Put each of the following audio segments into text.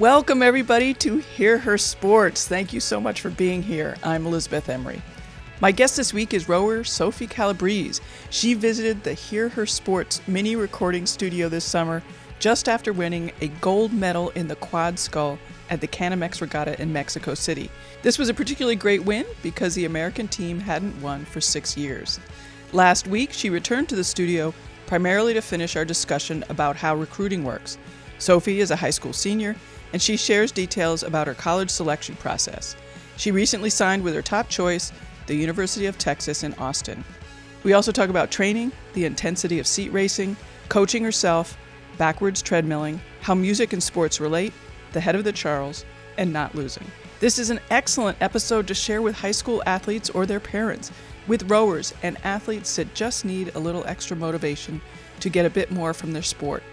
Welcome, everybody, to Hear Her Sports. Thank you so much for being here. I'm Elizabeth Emery. My guest this week is rower Sophie Calabrese. She visited the Hear Her Sports mini recording studio this summer just after winning a gold medal in the quad scull at the Canamex Regatta in Mexico City. This was a particularly great win because the American team hadn't won for six years. Last week, she returned to the studio primarily to finish our discussion about how recruiting works. Sophie is a high school senior and she shares details about her college selection process. She recently signed with her top choice, the University of Texas in Austin. We also talk about training, the intensity of seat racing, coaching herself, backwards treadmilling, how music and sports relate, the head of the Charles, and not losing. This is an excellent episode to share with high school athletes or their parents, with rowers and athletes that just need a little extra motivation to get a bit more from their sport.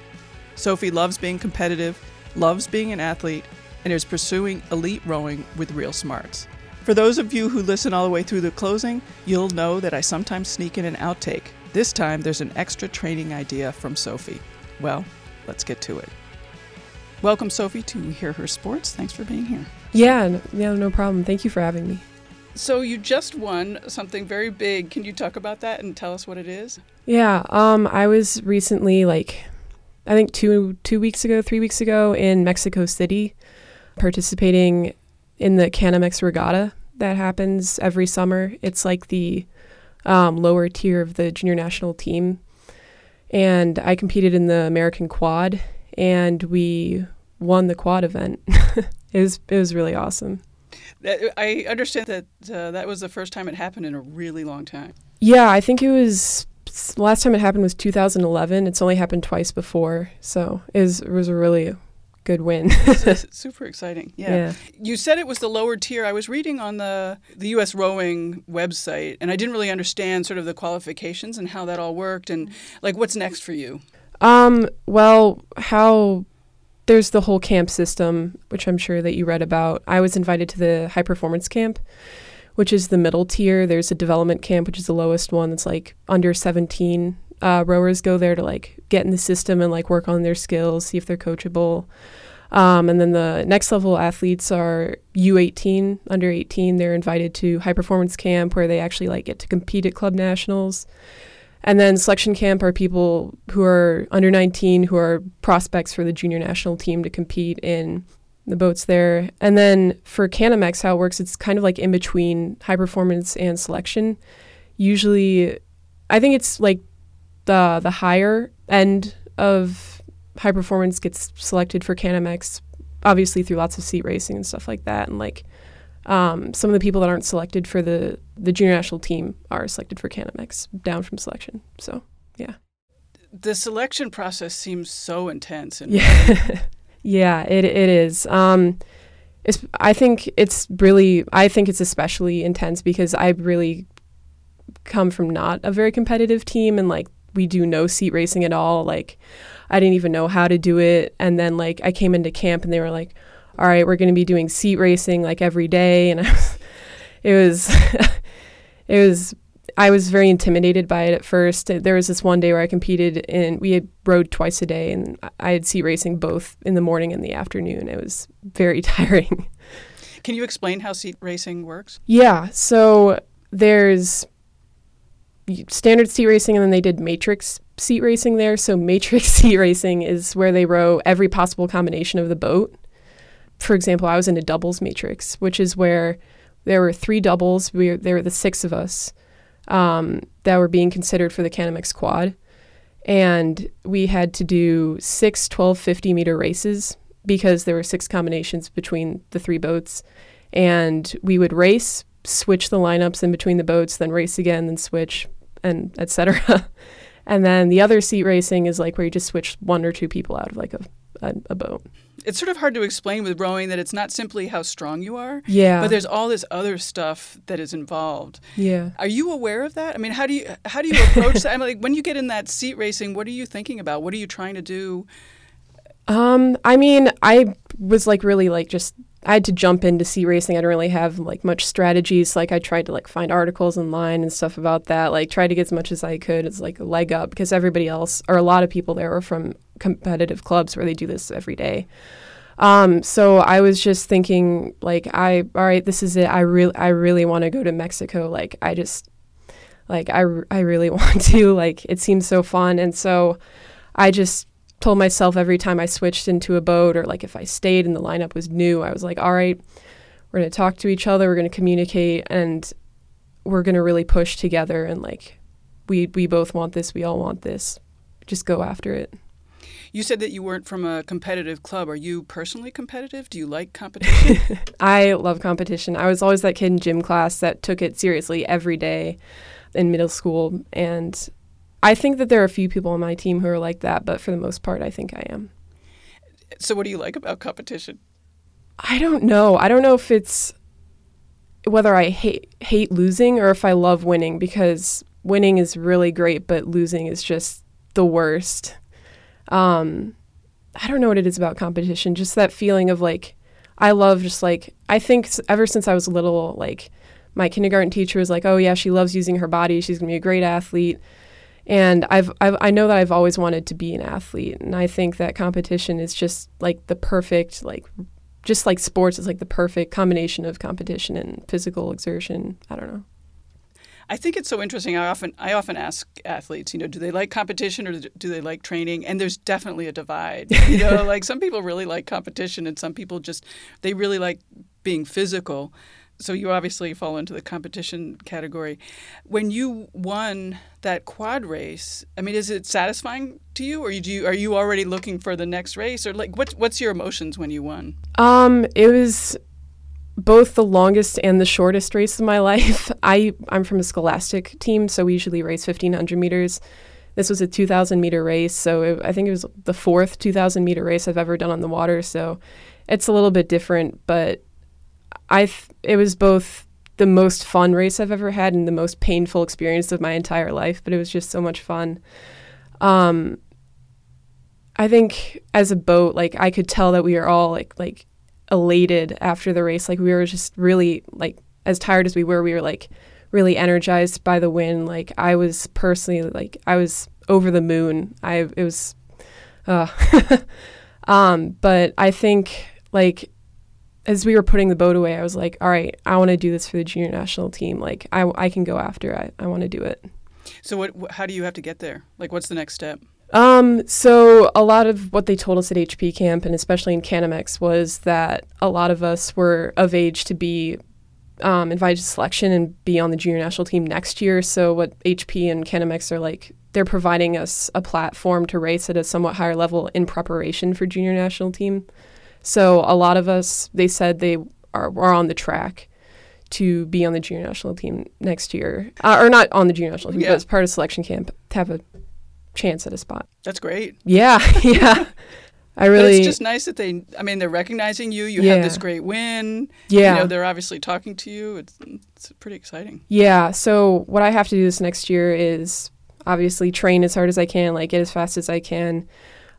Sophie loves being competitive loves being an athlete, and is pursuing elite rowing with real smarts. For those of you who listen all the way through the closing, you'll know that I sometimes sneak in an outtake. This time, there's an extra training idea from Sophie. Well, let's get to it. Welcome, Sophie, to Hear Her Sports. Thanks for being here. Yeah, no, yeah, no problem. Thank you for having me. So you just won something very big. Can you talk about that and tell us what it is? Yeah, um, I was recently like I think two two weeks ago, three weeks ago in Mexico City, participating in the Canamex Regatta that happens every summer. It's like the um, lower tier of the junior national team, and I competed in the American Quad, and we won the quad event. it was it was really awesome. I understand that uh, that was the first time it happened in a really long time. Yeah, I think it was last time it happened was 2011. It's only happened twice before, so it was, it was a really good win. super exciting. Yeah. yeah. You said it was the lower tier. I was reading on the the US rowing website and I didn't really understand sort of the qualifications and how that all worked and like what's next for you? Um well, how there's the whole camp system, which I'm sure that you read about. I was invited to the high performance camp which is the middle tier. There's a development camp, which is the lowest one. That's like under 17 uh, rowers go there to like get in the system and like work on their skills, see if they're coachable. Um, and then the next level athletes are U18, under 18. They're invited to high performance camp where they actually like get to compete at club nationals. And then selection camp are people who are under 19 who are prospects for the junior national team to compete in the boats there. And then for Canamex, how it works, it's kind of like in between high performance and selection. Usually, I think it's like the the higher end of high performance gets selected for Canamex, obviously through lots of seat racing and stuff like that. And like um, some of the people that aren't selected for the the junior national team are selected for Canamex down from selection. So yeah. The selection process seems so intense and yeah. Yeah, it it is. Um, it's, I think it's really. I think it's especially intense because I really come from not a very competitive team, and like we do no seat racing at all. Like I didn't even know how to do it, and then like I came into camp and they were like, "All right, we're going to be doing seat racing like every day," and I was, it was it was I was very intimidated by it at first. Uh, there was this one day where I competed and we had rode twice a day and I had seat racing both in the morning and the afternoon. It was very tiring. Can you explain how seat racing works? Yeah. So there's standard seat racing and then they did matrix seat racing there. So matrix seat racing is where they row every possible combination of the boat. For example, I was in a doubles matrix, which is where there were three doubles. We there were the six of us um, that were being considered for the Canamex quad. And we had to do six 12, 50 meter races because there were six combinations between the three boats. And we would race, switch the lineups in between the boats, then race again, then switch, and etc. and then the other seat racing is like where you just switch one or two people out of like a, a, a boat it's sort of hard to explain with rowing that it's not simply how strong you are. Yeah. But there's all this other stuff that is involved. Yeah. Are you aware of that? I mean, how do you how do you approach that? I mean, like when you get in that seat racing, what are you thinking about? What are you trying to do? Um, I mean, I was like really like just I had to jump into seat racing. I didn't really have like much strategies. Like I tried to like find articles online and stuff about that. Like try to get as much as I could as like a leg up because everybody else or a lot of people there were from competitive clubs where they do this every day. Um, so I was just thinking, like, I all right, this is it. I really, I really want to go to Mexico. Like, I just, like, I, I really want to. Like, it seems so fun, and so I just told myself every time I switched into a boat or like if I stayed and the lineup was new, I was like, all right, we're going to talk to each other, we're going to communicate, and we're going to really push together. And like, we, we both want this, we all want this. Just go after it. You said that you weren't from a competitive club. Are you personally competitive? Do you like competition? I love competition. I was always that kid in gym class that took it seriously every day in middle school. And I think that there are a few people on my team who are like that, but for the most part, I think I am. So, what do you like about competition? I don't know. I don't know if it's whether I hate hate losing or if I love winning because winning is really great, but losing is just the worst. Um, I don't know what it is about competition. Just that feeling of like, I love just like I think ever since I was little, like my kindergarten teacher was like, "Oh yeah, she loves using her body. She's gonna be a great athlete." And I've, I've I know that I've always wanted to be an athlete, and I think that competition is just like the perfect like just like sports is like the perfect combination of competition and physical exertion. I don't know. I think it's so interesting. I often I often ask athletes, you know, do they like competition or do they like training? And there's definitely a divide. You know, like some people really like competition and some people just they really like being physical so you obviously fall into the competition category. When you won that quad race, I mean, is it satisfying to you, or do you, are you already looking for the next race, or like what's what's your emotions when you won? Um, it was both the longest and the shortest race of my life. I I'm from a scholastic team, so we usually race 1500 meters. This was a 2,000 meter race, so it, I think it was the fourth 2,000 meter race I've ever done on the water. So it's a little bit different, but I it was both the most fun race I've ever had and the most painful experience of my entire life, but it was just so much fun. Um, I think as a boat, like I could tell that we were all like like elated after the race. Like we were just really like as tired as we were, we were like really energized by the win. Like I was personally like I was over the moon. I it was uh um but I think like as we were putting the boat away, I was like, all right, I want to do this for the junior national team. Like, I, I can go after it. I, I want to do it. So, what, how do you have to get there? Like, what's the next step? Um, so a lot of what they told us at HP camp and especially in Canamex was that a lot of us were of age to be um, invited to selection and be on the junior national team next year. So what HP and Canamex are like, they're providing us a platform to race at a somewhat higher level in preparation for junior national team. So a lot of us, they said they are, are on the track to be on the junior national team next year, uh, or not on the junior national team, yeah. but as part of selection camp to have a chance at a spot. That's great. Yeah, yeah. I really. But it's just nice that they. I mean, they're recognizing you. You yeah. had this great win. Yeah. You know, they're obviously talking to you. It's it's pretty exciting. Yeah. So what I have to do this next year is obviously train as hard as I can, like get as fast as I can.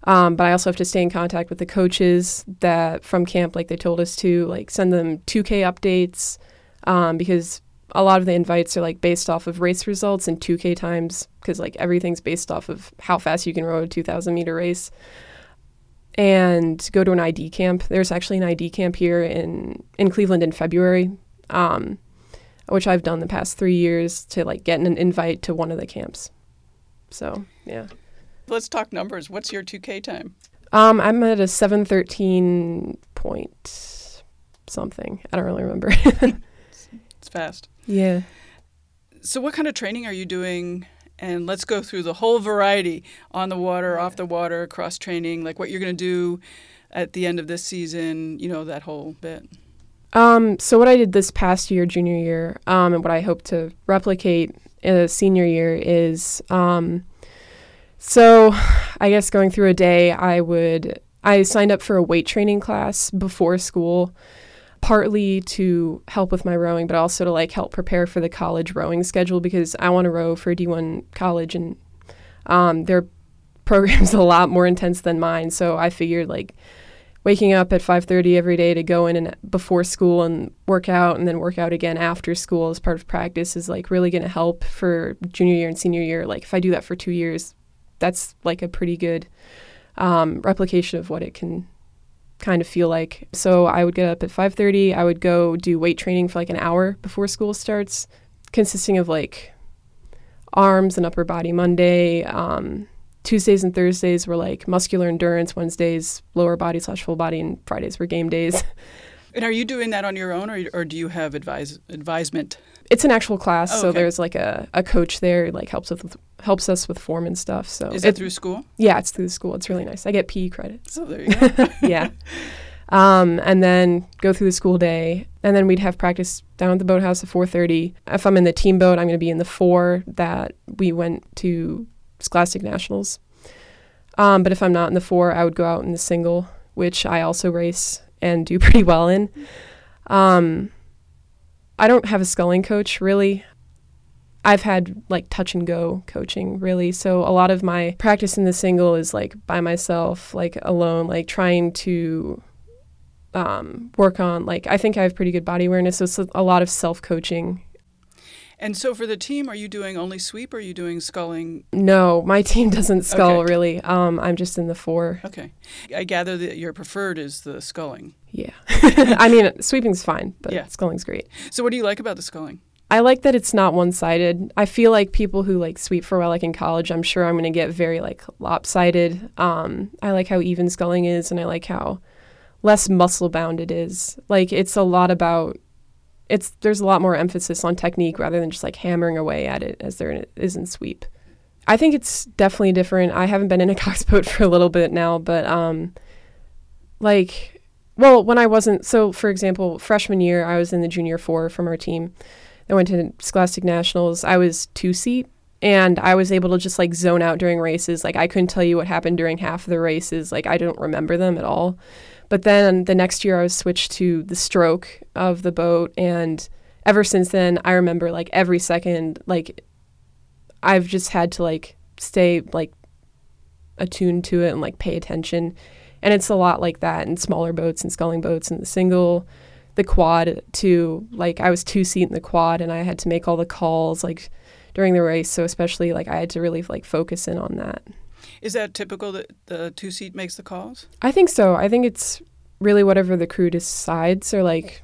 Um, but I also have to stay in contact with the coaches that from camp, like they told us to, like send them 2K updates um, because a lot of the invites are like based off of race results and 2K times because like everything's based off of how fast you can row a 2,000 meter race. And go to an ID camp. There's actually an ID camp here in in Cleveland in February, um, which I've done the past three years to like get an invite to one of the camps. So yeah. Let's talk numbers. What's your 2K time? Um, I'm at a 713 point something. I don't really remember. it's fast. Yeah. So, what kind of training are you doing? And let's go through the whole variety on the water, off the water, cross training, like what you're going to do at the end of this season, you know, that whole bit. Um, so, what I did this past year, junior year, um, and what I hope to replicate in a senior year is um, so, I guess going through a day, I would I signed up for a weight training class before school, partly to help with my rowing, but also to like help prepare for the college rowing schedule because I want to row for D1 college and um, their program's a lot more intense than mine. So I figured like waking up at 5:30 every day to go in and before school and work out and then work out again after school as part of practice is like really going to help for junior year and senior year. Like if I do that for 2 years, that's like a pretty good um, replication of what it can kind of feel like. So I would get up at 5:30. I would go do weight training for like an hour before school starts, consisting of like arms and upper body Monday. Um, Tuesdays and Thursdays were like muscular endurance. Wednesdays lower body slash full body, and Fridays were game days. And are you doing that on your own, or, or do you have advise advisement? It's an actual class, Oh, so there's like a, a coach there, like helps with helps us with form and stuff. So Is it- through school? Yeah, it's through the school. It's really nice. I get PE credit. So there you go. yeah. Um, and then go through the school day, and then we'd have practice down at the boathouse at 4:30. If I'm in the team boat, I'm going to be in the four that we went to Scholastic Nationals. Um, but if I'm not in the four, I would go out in the single, which I also race and do pretty well in. Um, I don't have a sculling coach really. I've had like touch and go coaching really. So a lot of my practice in the single is like by myself, like alone, like trying to um, work on like I think I have pretty good body awareness. So it's a lot of self coaching. and so for the team, are you doing only sweep, or are you doing sculling? No, my team doesn't scull Okay. really. Um, I'm just in the four. Okay, I gather that your preferred is the sculling. Yeah. I mean, sweeping's fine, but Yeah. sculling's great. So what do you like about the sculling? I like that it's not one sided. I feel like people who like sweep for a while, like in college, I'm sure I'm going to get very like lopsided. Um, I like how even sculling is, and I like how less muscle bound it is. Like it's a lot about it's there's a lot more emphasis on technique rather than just like hammering away at it as there is in sweep. I think it's definitely different. I haven't been in a cox boat for a little bit now, but um, like well, when I wasn't so for example, freshman year I was in the junior four from our team. I went to Scholastic Nationals. I was two seat and I was able to just like zone out during races. Like I couldn't tell you what happened during half of the races. Like I don't remember them at all. But then the next year I was switched to the stroke of the boat and ever since then I remember like every second like I've just had to like stay like attuned to it and like pay attention. And it's a lot like that in smaller boats and sculling boats and the single the quad too. Like I was two seat in the quad and I had to make all the calls like during the race. So especially like I had to really like focus in on that. Is that typical that the two seat makes the calls? I think so. I think it's really whatever the crew decides or like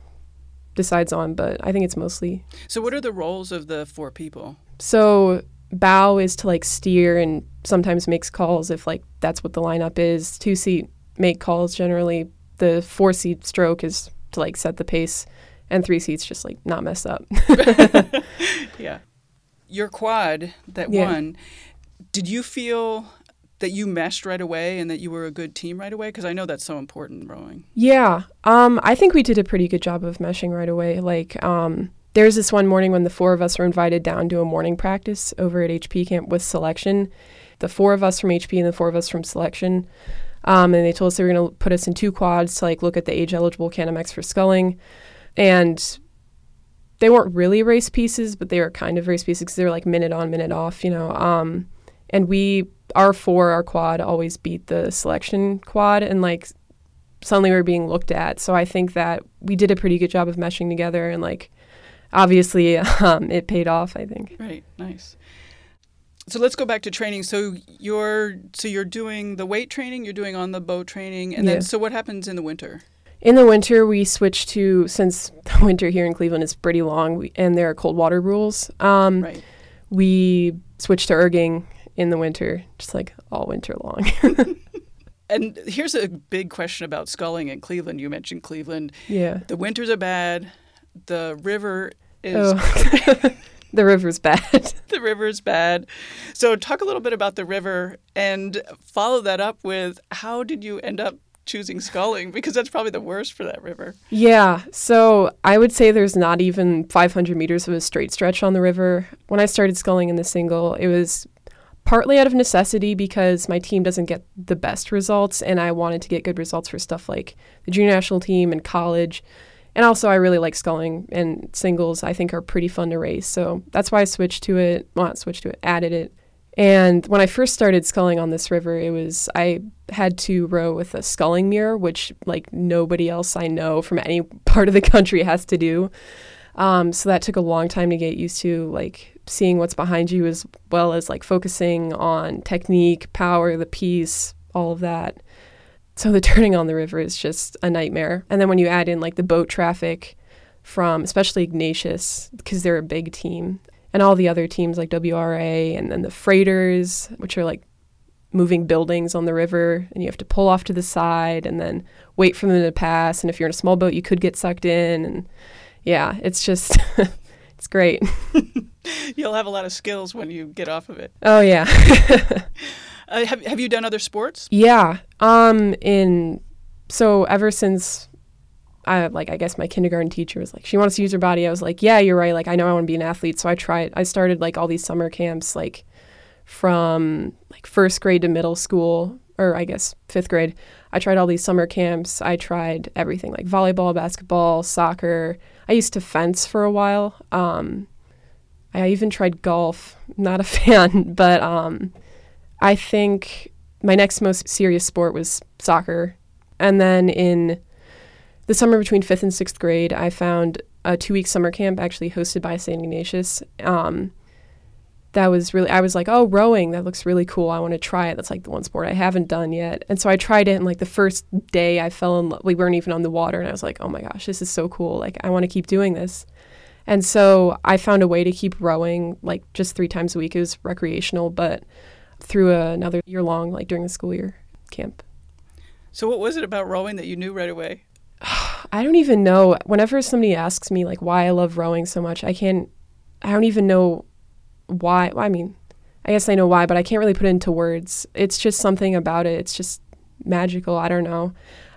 decides on, but I think it's mostly So what are the roles of the four people? so bow is to like steer and sometimes makes calls if like that's what the lineup is. Two seat make calls generally. The four seat stroke is to like set the pace and three seats just like not mess up. Yeah. Your quad that Yeah. won, did you feel that you meshed right away and that you were a good team right away? Because I know that's so important in rowing. Yeah. Um, I think we did a pretty good job of meshing right away. Like, um, there was this one morning when the four of us were invited down to a morning practice over at HP camp with selection. The four of us from HP and the four of us from selection. Um, and they told us they were going to put us in two quads to like look at the age eligible Canamex for sculling. And they weren't really race pieces, but they were kind of race pieces because they were like minute on, minute off, you know. Um, and we, our four, our quad always beat the selection quad. And like suddenly we were being looked at. So I think that we did a pretty good job of meshing together and like obviously um, it paid off, I think. Right. Nice. So let's go back to training. So you're so you're doing the weight training, you're doing on the boat training, and Yeah. then so what happens in the winter? In the winter, we switch to since the winter here in Cleveland is pretty long we, and there are cold water rules. Um, Right. We switch to erging in the winter, just like all winter long. And here's a big question about sculling in Cleveland. You mentioned Cleveland. yeah. The winters are bad. The river is Oh. the river's bad. the river's bad. So talk a little bit about the river and follow that up with how did you end up choosing sculling because that's probably the worst for that river. Yeah, so I would say there's not even 500 meters of a straight stretch on the river. When I started sculling in the single, it was partly out of necessity because my team doesn't get the best results, and I wanted to get good results for stuff like the junior national team and college. And also, I really like sculling, and singles I think are pretty fun to race. So that's why I switched to it. Well, not switched to it, added it. And when I first started sculling on this river, it was I had to row with a sculling mirror, which like nobody else I know from any part of the country has to do. Um, so that took a long time to get used to, like seeing what's behind you as well as like focusing on technique, power, the piece, all of that. So the turning on the river is just a nightmare. And then when you add in like the boat traffic from especially Ignatius, because they're a big team, and all the other teams like WRA and then the freighters, which are like moving buildings on the river, and you have to pull off to the side and then wait for them to pass. And if you're in a small boat, you could get sucked in. And yeah, it's just, it's great. You'll have a lot of skills when you get off of it. Oh, yeah. Uh, have Have you done other sports? Yeah. Um. In so ever since I like I guess my kindergarten teacher was like she wants to use her body. I was like, yeah, you're right. Like I know I want to be an athlete. So I tried. I started like all these summer camps like from like first grade to middle school or I guess fifth grade. I tried all these summer camps. I tried everything like volleyball, basketball, soccer. I used to fence for a while. Um, I even tried golf. Not a fan, but um, I think my next most serious sport was soccer. And then in the summer between fifth and sixth grade, I found a two week summer camp actually hosted by St. Ignatius. Um, that was really, I was like, oh, rowing, that looks really cool. I want to try it. That's like the one sport I haven't done yet. And so I tried it. And like the first day I fell in love, we weren't even on the water. And I was like, oh my gosh, this is so cool. Like, I want to keep doing this. And so I found a way to keep rowing like just three times a week. It was recreational, but through another year long, like during the school year camp. So, what was it about rowing that you knew right away? I don't even know. Whenever somebody asks me like why I love rowing so much, I can't. I don't even know why. I mean, I guess I know why, but I can't really put it into words. It's just something about it. It's just magical. I don't know.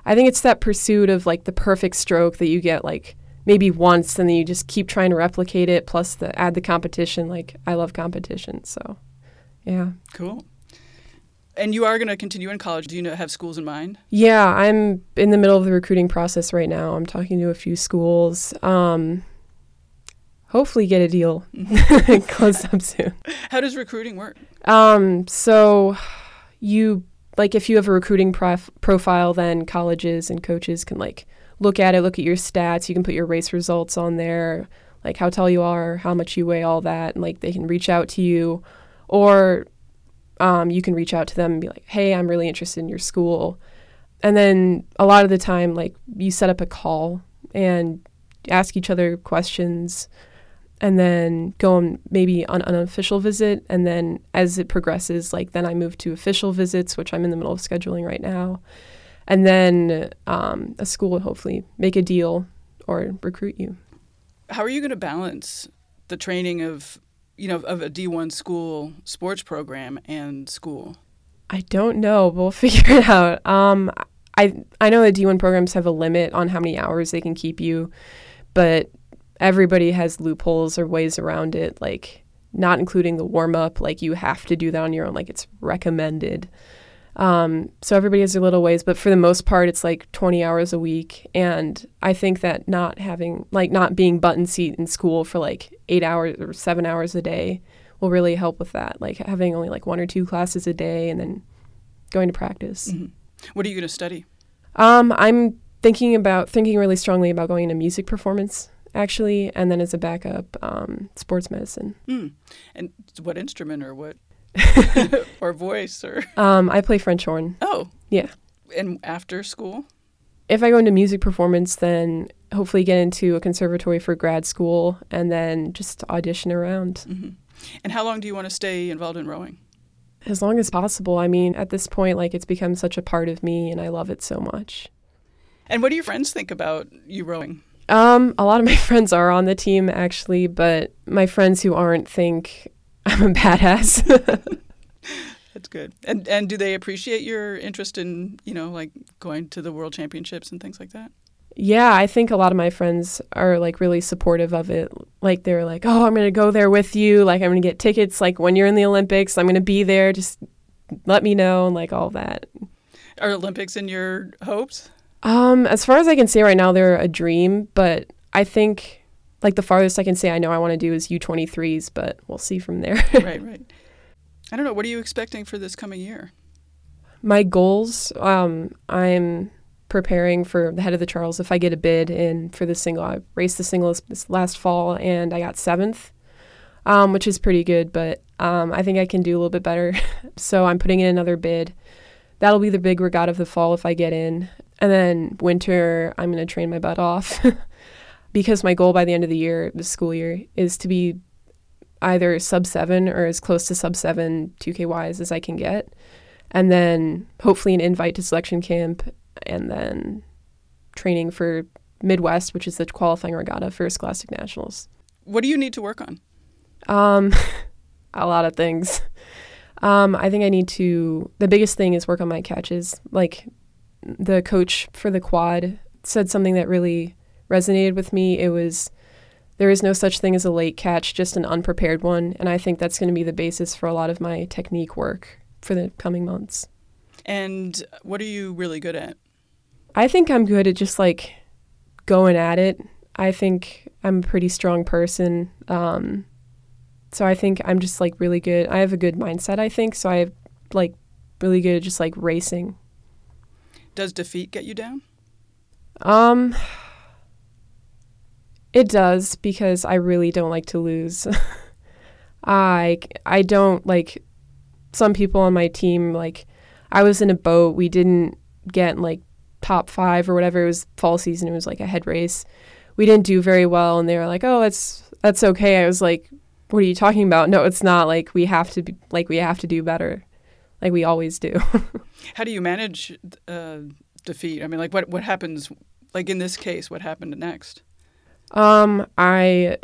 I think it's that pursuit of like the perfect stroke that you get like maybe once and then you just keep trying to replicate it plus the add the competition like I love competition. So yeah. Cool. And you are going to continue in college. Do you know, have schools in mind? Yeah, I'm in the middle of the recruiting process right now. I'm talking to a few schools. Um, hopefully, get a deal close up soon. How does recruiting work? Um, so you like if you have a recruiting prof- profile, then colleges and coaches can like look at it, look at your stats. You can put your race results on there, like how tall you are, how much you weigh, all that, and like they can reach out to you or um, you can reach out to them and be like, hey, I'm really interested in your school. And then a lot of the time, like you set up a call and ask each other questions and then go on maybe on an unofficial visit. And then as it progresses, like then I move to official visits, which I'm in the middle of scheduling right now. And then um, a school will hopefully make a deal or recruit you. How are you going to balance the training of you know, of a D1 school sports program and school? I don't know. We'll figure it out. Um, I I know that D1 programs have a limit on how many hours they can keep you, but everybody has loopholes or ways around it, like not including the warm up. Like you have to do that on your own. Like it's recommended. Um, so everybody has their little ways, but for the most part, it's like 20 hours a week. And I think that not having, like, not being button seat in school for like eight hours or seven hours a day will really help with that. Like having only like one or two classes a day and then going to practice. Mm-hmm. What are you going to study? Um, I'm thinking about, thinking really strongly about going into music performance actually, and then as a backup, um, sports medicine. Mm. And what instrument or what? or voice or um, I play French horn. Oh. Yeah. And after school? If I go into music performance, then hopefully get into a conservatory for grad school and then just audition around. Mm-hmm. And how long do you want to stay involved in rowing? As long as possible. I mean, at this point, like it's become such a part of me and I love it so much. And what do your friends think about you rowing? Um, a lot of my friends are on the team actually, but my friends who aren't think I'm a badass. That's good. And and do they appreciate your interest in, you know, like going to the world championships and things like that? Yeah, I think a lot of my friends are like really supportive of it. Like they're like, "Oh, I'm going to go there with you. Like I'm going to get tickets like when you're in the Olympics. I'm going to be there. Just let me know and like all that." Are Olympics in your hopes? Um, as far as I can say right now, they're a dream, but I think like the farthest I can say I know I want to do is U23s, but we'll see from there. right, right. I don't know. What are you expecting for this coming year? My goals, um, I'm preparing for the head of the Charles. If I get a bid in for the single, I raced the single this last fall and I got seventh, um, which is pretty good, but um, I think I can do a little bit better. so I'm putting in another bid that'll be the big regatta of the fall if I get in. And then winter, I'm going to train my butt off because my goal by the end of the year, the school year, is to be either sub seven or as close to sub seven 2K as I can get. And then hopefully an invite to selection camp and then training for Midwest, which is the qualifying regatta for Scholastic Nationals. What do you need to work on? Um, a lot of things. Um, I think I need to. The biggest thing is work on my catches. Like the coach for the quad said something that really resonated with me. It was there is no such thing as a late catch, just an unprepared one, and I think that's going to be the basis for a lot of my technique work for the coming months. And what are you really good at? I think I'm good at just like going at it. I think I'm a pretty strong person. Um, so I think I'm just like really good. I have a good mindset, I think. So I have like really good at just like racing. Does defeat get you down? Um it does because I really don't like to lose. I I don't like some people on my team like I was in a boat, we didn't get like top 5 or whatever. It was fall season, it was like a head race. We didn't do very well and they were like, "Oh, that's that's okay." I was like, "What are you talking about?" No, it's not like we have to be like we have to do better. Like we always do. How do you manage uh, defeat? I mean, like what what happens like in this case, what happened next? Um, I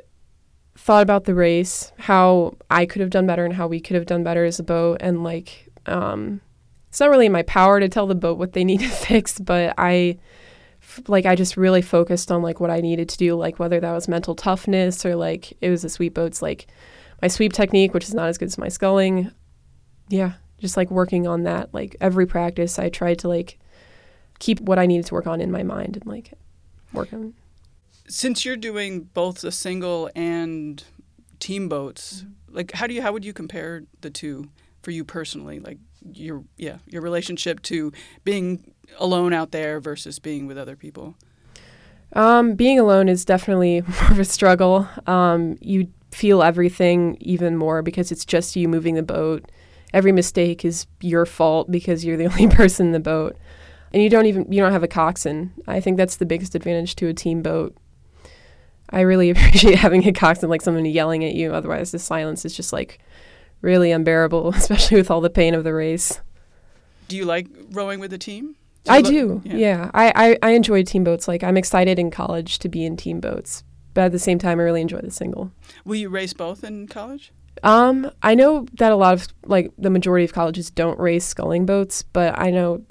thought about the race, how I could have done better and how we could have done better as a boat and like um it's not really in my power to tell the boat what they need to fix, but I like I just really focused on like what I needed to do, like whether that was mental toughness or like it was the sweep boats, like my sweep technique, which is not as good as my sculling. Yeah, just like working on that. Like every practice, I tried to like keep what I needed to work on in my mind and like work on. Since you're doing both the single and team boats, mm-hmm. like how do you how would you compare the two for you personally? Like your yeah your relationship to being alone out there versus being with other people. Um, being alone is definitely more of a struggle. Um, you feel everything even more because it's just you moving the boat. Every mistake is your fault because you're the only person in the boat and you don't even you don't have a coxswain. I think that's the biggest advantage to a team boat. I really appreciate having a coxswain, like someone yelling at you. Otherwise, the silence is just like really unbearable, especially with all the pain of the race. Do you like rowing with a team? Do I lo- do. Yeah, yeah. I, I I enjoy team boats. Like I'm excited in college to be in team boats, but at the same time, I really enjoy the single. Will you race both in college? Um, I know that a lot of like the majority of colleges don't race sculling boats, but I know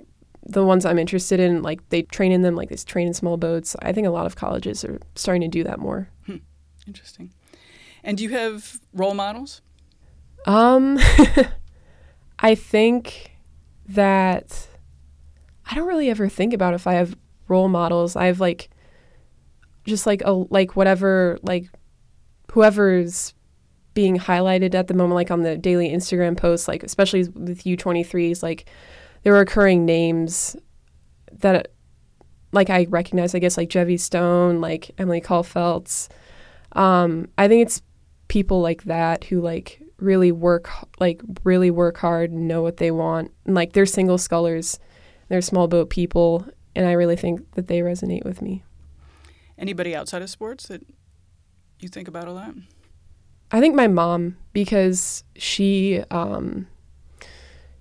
the ones I'm interested in, like they train in them, like they train in small boats. I think a lot of colleges are starting to do that more. Hmm. Interesting. And do you have role models? Um, I think that I don't really ever think about if I have role models. I have like just like a like whatever like whoever's being highlighted at the moment, like on the daily Instagram posts, like especially with U23s, like there were recurring names that like I recognize, I guess like Gevvie Stone, like Emily Kallfelz. Um, I think it's people like that who like really work like really work hard and know what they want. And like they're single scullers, they're small boat people, and I really think that they resonate with me. Anybody outside of sports that you think about a lot? I think my mom because she um,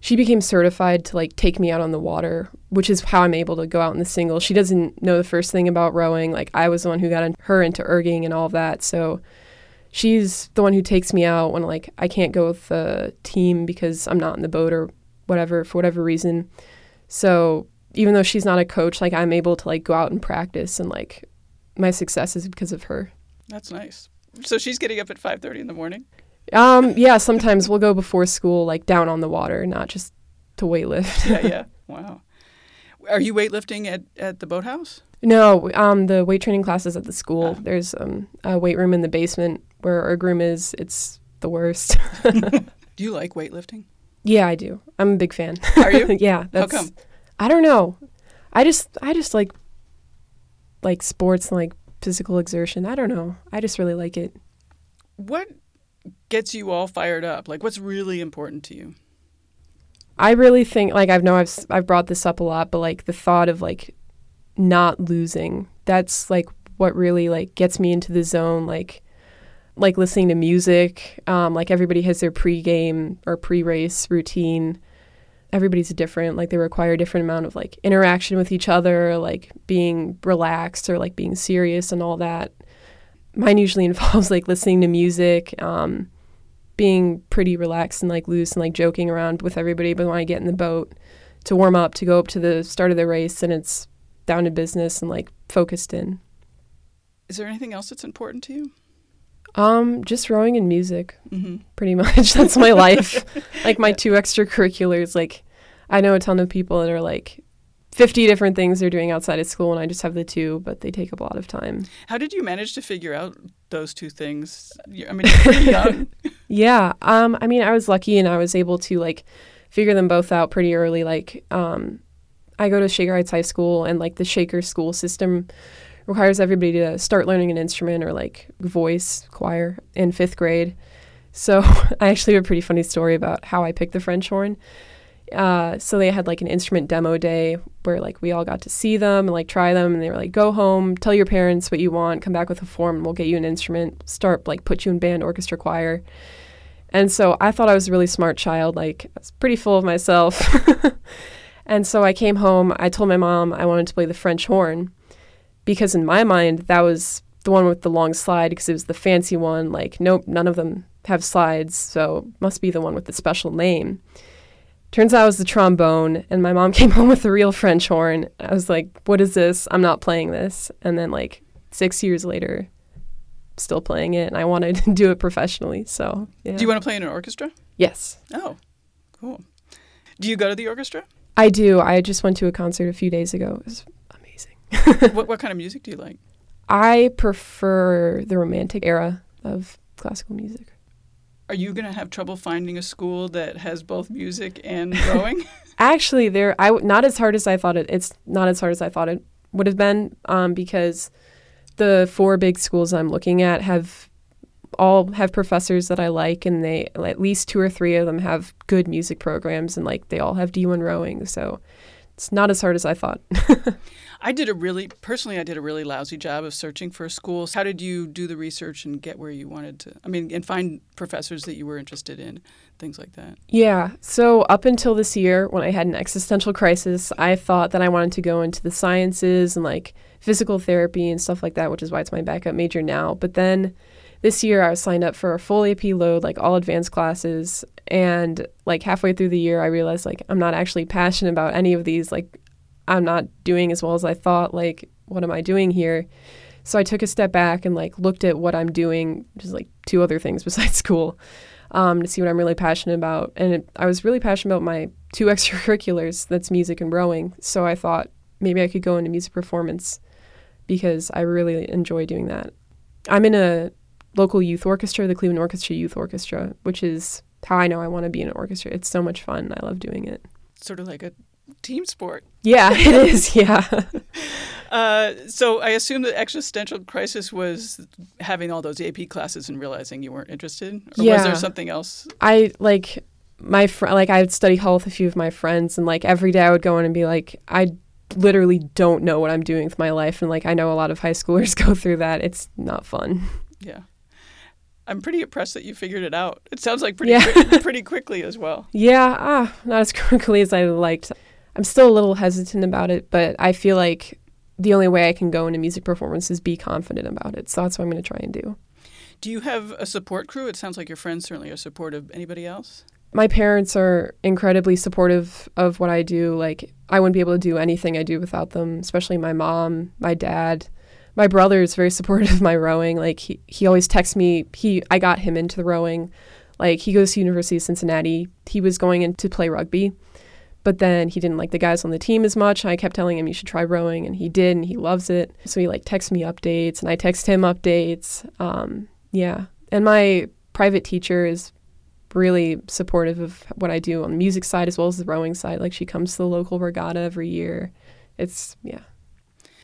she became certified to like take me out on the water, which is how I'm able to go out in the single. She doesn't know the first thing about rowing. Like I was the one who got her into erging and all of that. So she's the one who takes me out when like I can't go with the team because I'm not in the boat or whatever for whatever reason. So even though she's not a coach, like I'm able to like go out and practice and like my success is because of her. That's nice. So she's getting up at 5:30 in the morning. Um, yeah, sometimes we'll go before school, like down on the water, not just to weightlift. yeah, yeah. Wow. Are you weightlifting at, at the boathouse? No, um, the weight training classes at the school. Ah. There's um, a weight room in the basement where our groom is. It's the worst. do you like weightlifting? Yeah, I do. I'm a big fan. Are you? yeah. That's, How come? I don't know. I just I just like like sports and like physical exertion. I don't know. I just really like it. What gets you all fired up? Like, what's really important to you? I really think like I know I've I've brought this up a lot, but like the thought of like not losing, that's like what really like gets me into the zone. Like like listening to music. Um, like everybody has their pre-game or pre-race routine. Everybody's different. Like they require a different amount of like interaction with each other, like being relaxed or like being serious and all that. Mine usually involves like listening to music, um, being pretty relaxed and like loose and like joking around with everybody. But when I get in the boat to warm up, to go up to the start of the race, and it's down to business and like focused in. Is there anything else that's important to you? Um, just rowing and music, Mm-hmm. pretty much. That's my life. like my two extracurriculars. Like, I know a ton of people that are like 50 different things they're doing outside of school, and I just have the two, but they take up a lot of time. How did you manage to figure out those two things? I mean, young. Yeah. Um, I mean, I was lucky and I was able to like figure them both out pretty early. Like, um, I go to Shaker Heights High School, and like the Shaker school system requires everybody to start learning an instrument or like voice choir in fifth grade. So I actually have a pretty funny story about how I picked the French horn. Uh, so they had like an instrument demo day where like we all got to see them and like try them, and they were like, "Go home, tell your parents what you want, come back with a form, and we'll get you an instrument. Start like put you in band, orchestra, choir." And so I thought I was a really smart child. Like I was pretty full of myself. and so I came home. I told my mom I wanted to play the French horn because in my mind that was the one with the long slide because it was the fancy one. Like nope, none of them have slides, so must be the one with the special name. Turns out it was the trombone, and my mom came home with the real French horn. I was like, "What is this? I'm not playing this." And then like six years later, still playing it, and I wanted to do it professionally. So yeah. Do you want to play in an orchestra? Yes, Oh, cool. Do you go to the orchestra? I do. I just went to a concert a few days ago. It was amazing. what, what kind of music do you like? I prefer the romantic era of classical music. Are you going to have trouble finding a school that has both music and rowing? Actually, there I w- not as hard as I thought it. It's not as hard as I thought it would have been um, because the four big schools I'm looking at have all have professors that I like, and they at least two or three of them have good music programs, and like they all have D1 rowing. So it's not as hard as I thought. I did a really, personally, I did a really lousy job of searching for schools. How did you do the research and get where you wanted to? I mean, and find professors that you were interested in, things like that. Yeah. So up until this year, when I had an existential crisis, I thought that I wanted to go into the sciences and like physical therapy and stuff like that, which is why it's my backup major now. But then this year, I was signed up for a full AP load, like all advanced classes. And like halfway through the year, I realized like I'm not actually passionate about any of these. Like I'm not doing as well as I thought. Like, what am I doing here? So I took a step back and like looked at what I'm doing, just like two other things besides school um, to see what I'm really passionate about. And it, I was really passionate about my two extracurriculars that's music and rowing. So I thought maybe I could go into music performance because I really enjoy doing that. I'm in a local youth orchestra, the Cleveland Orchestra Youth Orchestra, which is how I know I want to be in an orchestra. It's so much fun. I love doing it. Sort of like a team sport. Yeah, it is. Yeah. Uh, so I assume the existential crisis was having all those AP classes and realizing you weren't interested, or was there something else? I like my fr- like I would study hall with a few of my friends, and like every day I would go in and be like, I literally don't know what I'm doing with my life, and like I know a lot of high schoolers go through that. It's not fun. Yeah, I'm pretty impressed that you figured it out. It sounds like pretty Yeah. pretty quickly as well. Yeah, ah, not as quickly as I liked. I'm still a little hesitant about it, but I feel like the only way I can go into music performance is be confident about it. So that's what I'm going to try and do. Do you have a support crew? It sounds like your friends certainly are supportive. Anybody else? my parents are incredibly supportive of what I do. Like I wouldn't be able to do anything I do without them, especially my mom, my dad. My brother is very supportive of my rowing. Like he, he always texts me. He I got him into the rowing. Like he goes to University of Cincinnati. He was going in to play rugby, but then he didn't like the guys on the team as much. I kept telling him you should try rowing, and he did, and he loves it. So he like texts me updates, and I text him updates. Um, yeah, and my private teacher is really supportive of what I do on the music side as well as the rowing side. Like she comes to the local regatta every year. It's yeah.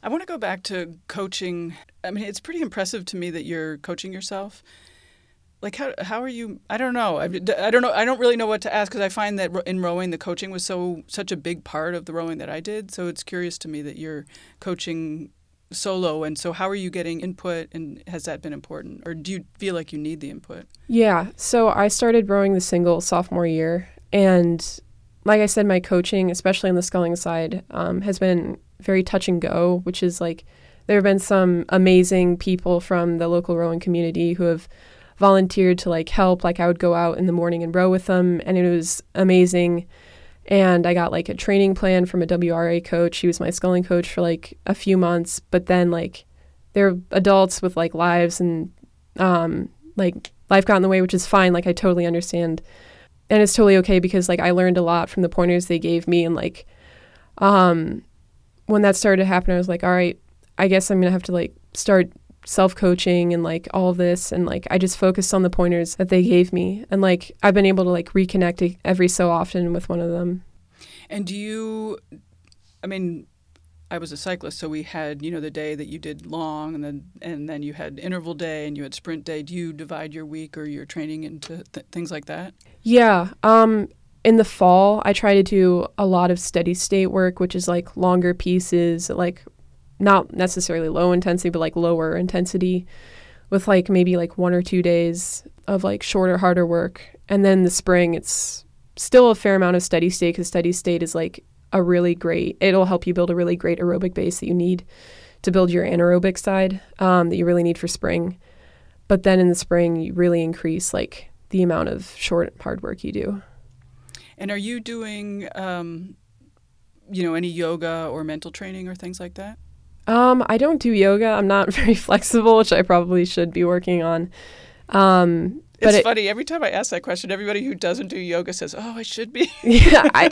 I want to go back to coaching. I mean, it's pretty impressive to me that you're coaching yourself. Like how how are you? I don't know. I, I don't know. I don't really know what to ask because I find that in rowing, the coaching was so such a big part of the rowing that I did. So it's curious to me that you're coaching solo and so how are you getting input and has that been important or do you feel like you need the input yeah so i started rowing the single sophomore year and like i said my coaching especially on the sculling side um, has been very touch and go which is like there have been some amazing people from the local rowing community who have volunteered to like help. Like I would go out in the morning and row with them, and it was amazing. And I got like a training plan from a WRA coach. He was my sculling coach for like a few months, but then like they're adults with like lives and um, like life got in the way, which is fine. Like I totally understand, and it's totally okay because like I learned a lot from the pointers they gave me, and like um, when that started to happen, I was like, all right, I guess I'm gonna have to like start self coaching and like all this and like I just focused on the pointers that they gave me and like I've been able to like reconnect every so often with one of them. And do you I mean I was a cyclist so we had you know the day that you did long and then and then you had interval day and you had sprint day. Do you divide your week or your training into th- things like that? Yeah. Um in the fall, I try to do a lot of steady state work, which is like longer pieces, like not necessarily low intensity, but like lower intensity with like maybe like one or two days of like shorter, harder work. And then the spring, it's still a fair amount of steady state because steady state is like a really great, it'll help you build a really great aerobic base that you need to build your anaerobic side um, that you really need for spring. But then in the spring, you really increase like the amount of short, hard work you do. And are you doing, um, you know, any yoga or mental training or things like that? Um, I don't do yoga. I'm not very flexible, which I probably should be working on. Um, it's it, funny. Every time I ask that question, everybody who doesn't do yoga says, "Oh, I should be." yeah, I,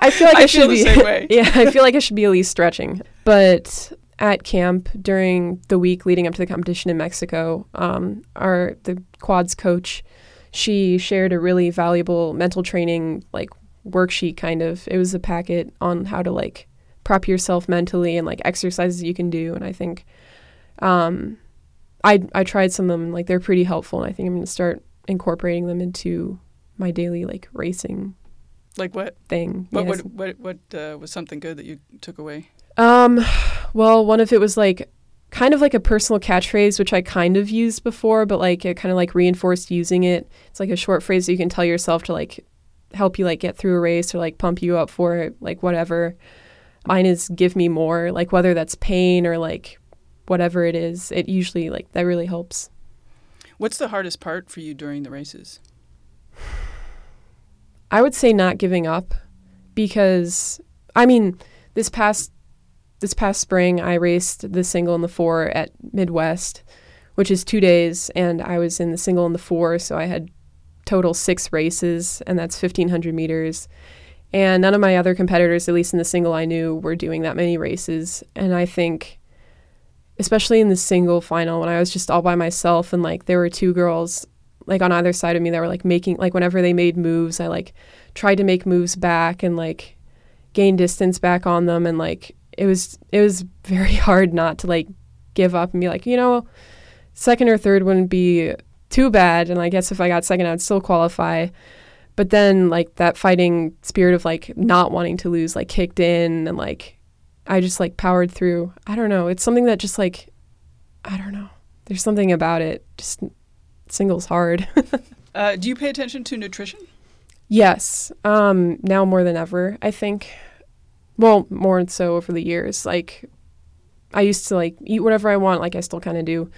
I feel like I, I should be. yeah, I feel like I should be at least stretching. But at camp during the week leading up to the competition in Mexico, um, our the quads coach, she shared a really valuable mental training like worksheet. Kind of, it was a packet on how to like prep yourself mentally and like exercises you can do. And I think um, I I tried some of them like they're pretty helpful, and I think I'm gonna start incorporating them into my daily like racing. Like what thing? What yes. what what, what uh, was something good that you took away? Um, well, one of it was like kind of like a personal catchphrase, which I kind of used before, but like it kind of like reinforced using it. It's like a short phrase that you can tell yourself to like help you like get through a race or like pump you up for it, like whatever. Mine is give me more, like whether that's pain or like whatever it is. It usually like that really helps. What's the hardest part for you during the races? I would say not giving up because I mean, this past this past spring I raced the single and the 4 at Midwest, which is 2 days and I was in the single and the 4, so I had total 6 races and that's 1500 meters and none of my other competitors, at least in the single I knew, were doing that many races. And I think, especially in the single final, when I was just all by myself and like there were two girls like on either side of me that were like making, like whenever they made moves, I like tried to make moves back and like gain distance back on them. And like it was, it was very hard not to like give up and be like, you know, second or third wouldn't be too bad. And I guess if I got second, I'd still qualify but then like that fighting spirit of like not wanting to lose like kicked in and like I just like powered through. I don't know. It's something that just like I don't know. There's something about it. Just singles hard. uh, do you pay attention to nutrition? Yes. Um, now more than ever, I think. Well, more so over the years. Like I used to like eat whatever I want, like I still kind of do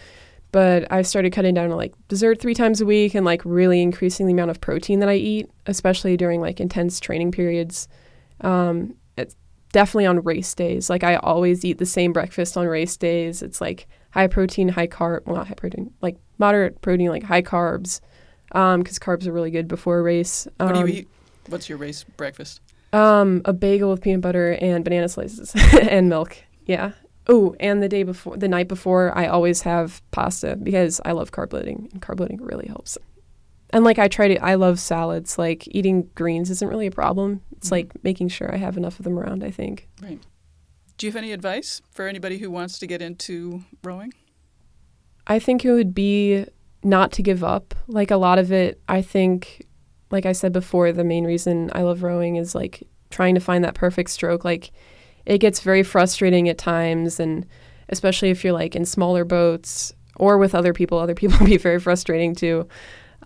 but I've started cutting down to like dessert three times a week and like really increasing the amount of protein that I eat, especially during like intense training periods. Um, it's definitely on race days. Like I always eat the same breakfast on race days. It's like high protein, high carb, well not high protein, like moderate protein, like high carbs, because um, carbs are really good before a race. Um, what do you um, eat? What's your race breakfast? Um, a bagel with peanut butter and banana slices and milk. Yeah, Oh, and the day before, the night before, I always have pasta because I love carb loading, and carb loading really helps. And like I try to, I love salads. Like eating greens isn't really a problem. It's mm-hmm. like making sure I have enough of them around. I think. Right. Do you have any advice for anybody who wants to get into rowing? I think it would be not to give up. Like a lot of it, I think, like I said before, the main reason I love rowing is like trying to find that perfect stroke. Like it gets very frustrating at times, and especially if you're like in smaller boats or with other people, other people be very frustrating too.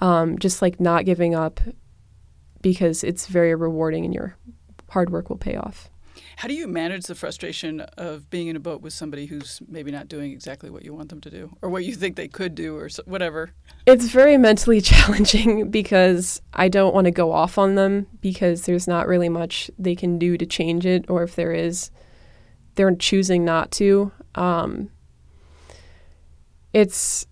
Um, just like not giving up because it's very rewarding and your hard work will pay off. How do you manage the frustration of being in a boat with somebody who's maybe not doing exactly what you want them to do or what you think they could do or whatever? It's very mentally challenging because I don't want to go off on them because there's not really much they can do to change it, or if there is, they're choosing not to. Um, it's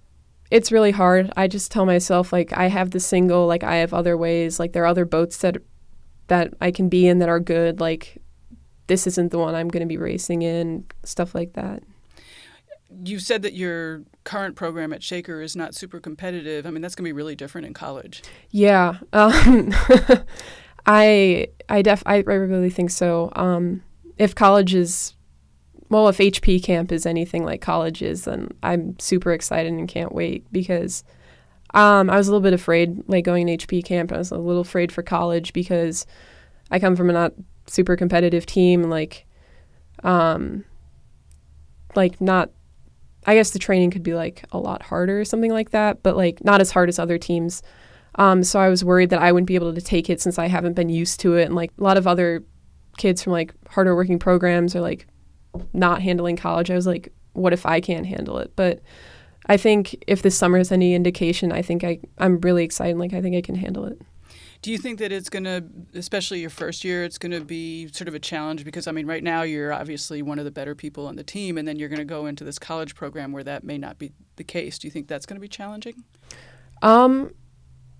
it's really hard. I just tell myself like I have the single, like I have other ways, like there are other boats that that I can be in that are good. Like this isn't the one I'm going to be racing in, stuff like that. You said that your current program at Shaker is not super competitive. I mean, that's going to be really different in college. Yeah, um, I I def I really think so. Um, if college is well, if HP camp is anything like college is, then I'm super excited and can't wait because um, I was a little bit afraid, like going to HP camp. I was a little afraid for college because I come from a not super competitive team, like, um, like not. I guess the training could be like a lot harder or something like that, but like not as hard as other teams. Um, so I was worried that I wouldn't be able to take it since I haven't been used to it, and like a lot of other kids from like harder working programs are like not handling college, I was like, what if I can't handle it? But I think if this summer is any indication, I think I, I'm really excited. Like, I think I can handle it. Do you think that it's going to, especially your first year, it's going to be sort of a challenge? Because, I mean, right now you're obviously one of the better people on the team, and then you're going to go into this college program where that may not be the case. Do you think that's going to be challenging? Um,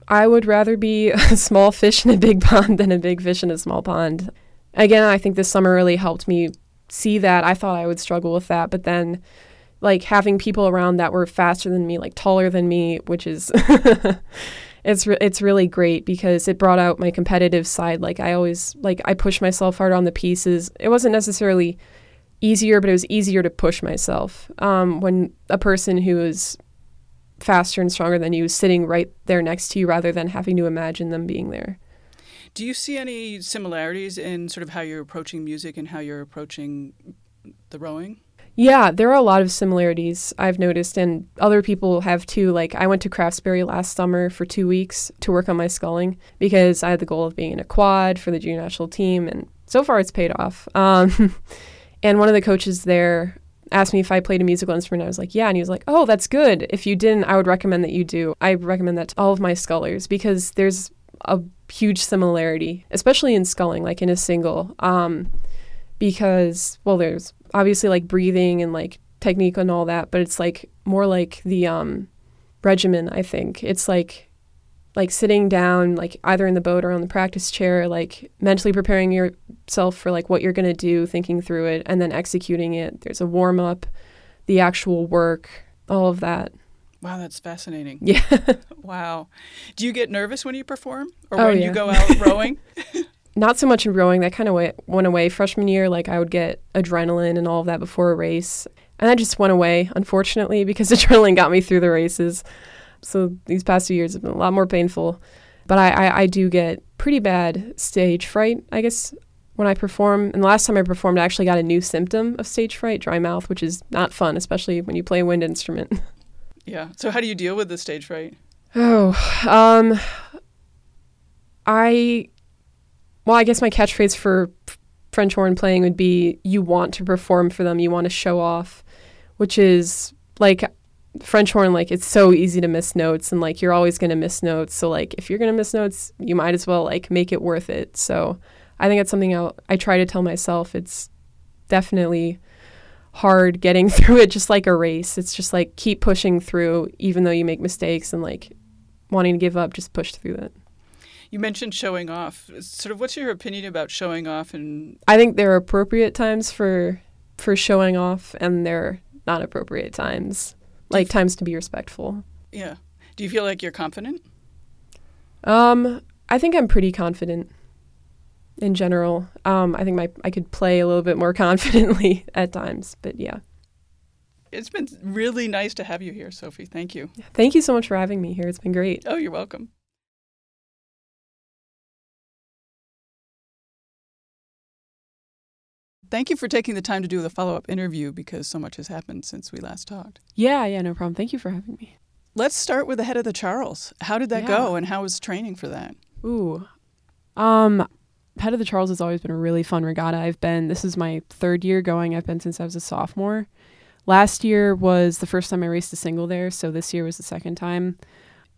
I would rather be a small fish in a big pond than a big fish in a small pond. Again, I think this summer really helped me see that. I thought I would struggle with that, but then like having people around that were faster than me, like taller than me, which is it's re- it's really great because it brought out my competitive side. Like I always like I push myself hard on the pieces. It wasn't necessarily easier, but it was easier to push myself um, when a person who is faster and stronger than you is sitting right there next to you rather than having to imagine them being there. Do you see any similarities in sort of how you're approaching music and how you're approaching the rowing? Yeah, there are a lot of similarities I've noticed, and other people have too. Like, I went to Craftsbury last summer for two weeks to work on my sculling because I had the goal of being in a quad for the junior national team, and so far it's paid off. Um, and one of the coaches there asked me if I played a musical instrument. I was like, yeah. And he was like, oh, that's good. If you didn't, I would recommend that you do. I recommend that to all of my scullers because there's a huge similarity, especially in sculling, like in a single. Um, because, well, there's obviously like breathing and like technique and all that, but it's like more like the um, regimen, I think. It's like like sitting down like either in the boat or on the practice chair like mentally preparing yourself for like what you're going to do thinking through it and then executing it there's a warm up the actual work all of that Wow, that's fascinating. Yeah. wow. Do you get nervous when you perform or Oh, when yeah. you go out rowing? Not so much in rowing. That kind of went away freshman year. Like I would get adrenaline and all of that before a race, and that just went away, unfortunately, because adrenaline got me through the races. So these past few years have been a lot more painful. But I, I, I do get pretty bad stage fright. I guess when I perform, and the last time I performed, I actually got a new symptom of stage fright, dry mouth, which is not fun, especially when you play a wind instrument. yeah. So how do you deal with the stage fright? Oh, um, I, well, I guess my catchphrase for French horn playing would be you want to perform for them, you want to show off, which is like French horn, like it's so easy to miss notes and like you're always going to miss notes. So, like, if you're going to miss notes, you might as well like make it worth it. So, I think that's something I'll, I try to tell myself. It's definitely hard getting through it, just like a race. It's just like keep pushing through, even though you make mistakes and like wanting to give up, just push through it. You mentioned showing off. Sort of what's your opinion about showing off and I think there are appropriate times for for showing off, and there are not appropriate times, like times to be respectful. yeah. Do you feel like you're confident? Um, I think I'm pretty confident in general. Um, I think my I could play a little bit more confidently at times, but yeah. It's been really nice to have you here, Sophie. Thank you. Thank you so much for having me here. It's been great. Oh, you're welcome. Thank you for taking the time to do the follow up interview because so much has happened since we last talked. Yeah, yeah, no problem. Thank you for having me. Let's start with the head of the Charles. How did that Yeah. go and how was training for that? Ooh. Um Head of the Charles has always been a really fun regatta. I've been this is my third year going. I've been since I was a sophomore. Last year was the first time I raced a single there, so this year was the second time.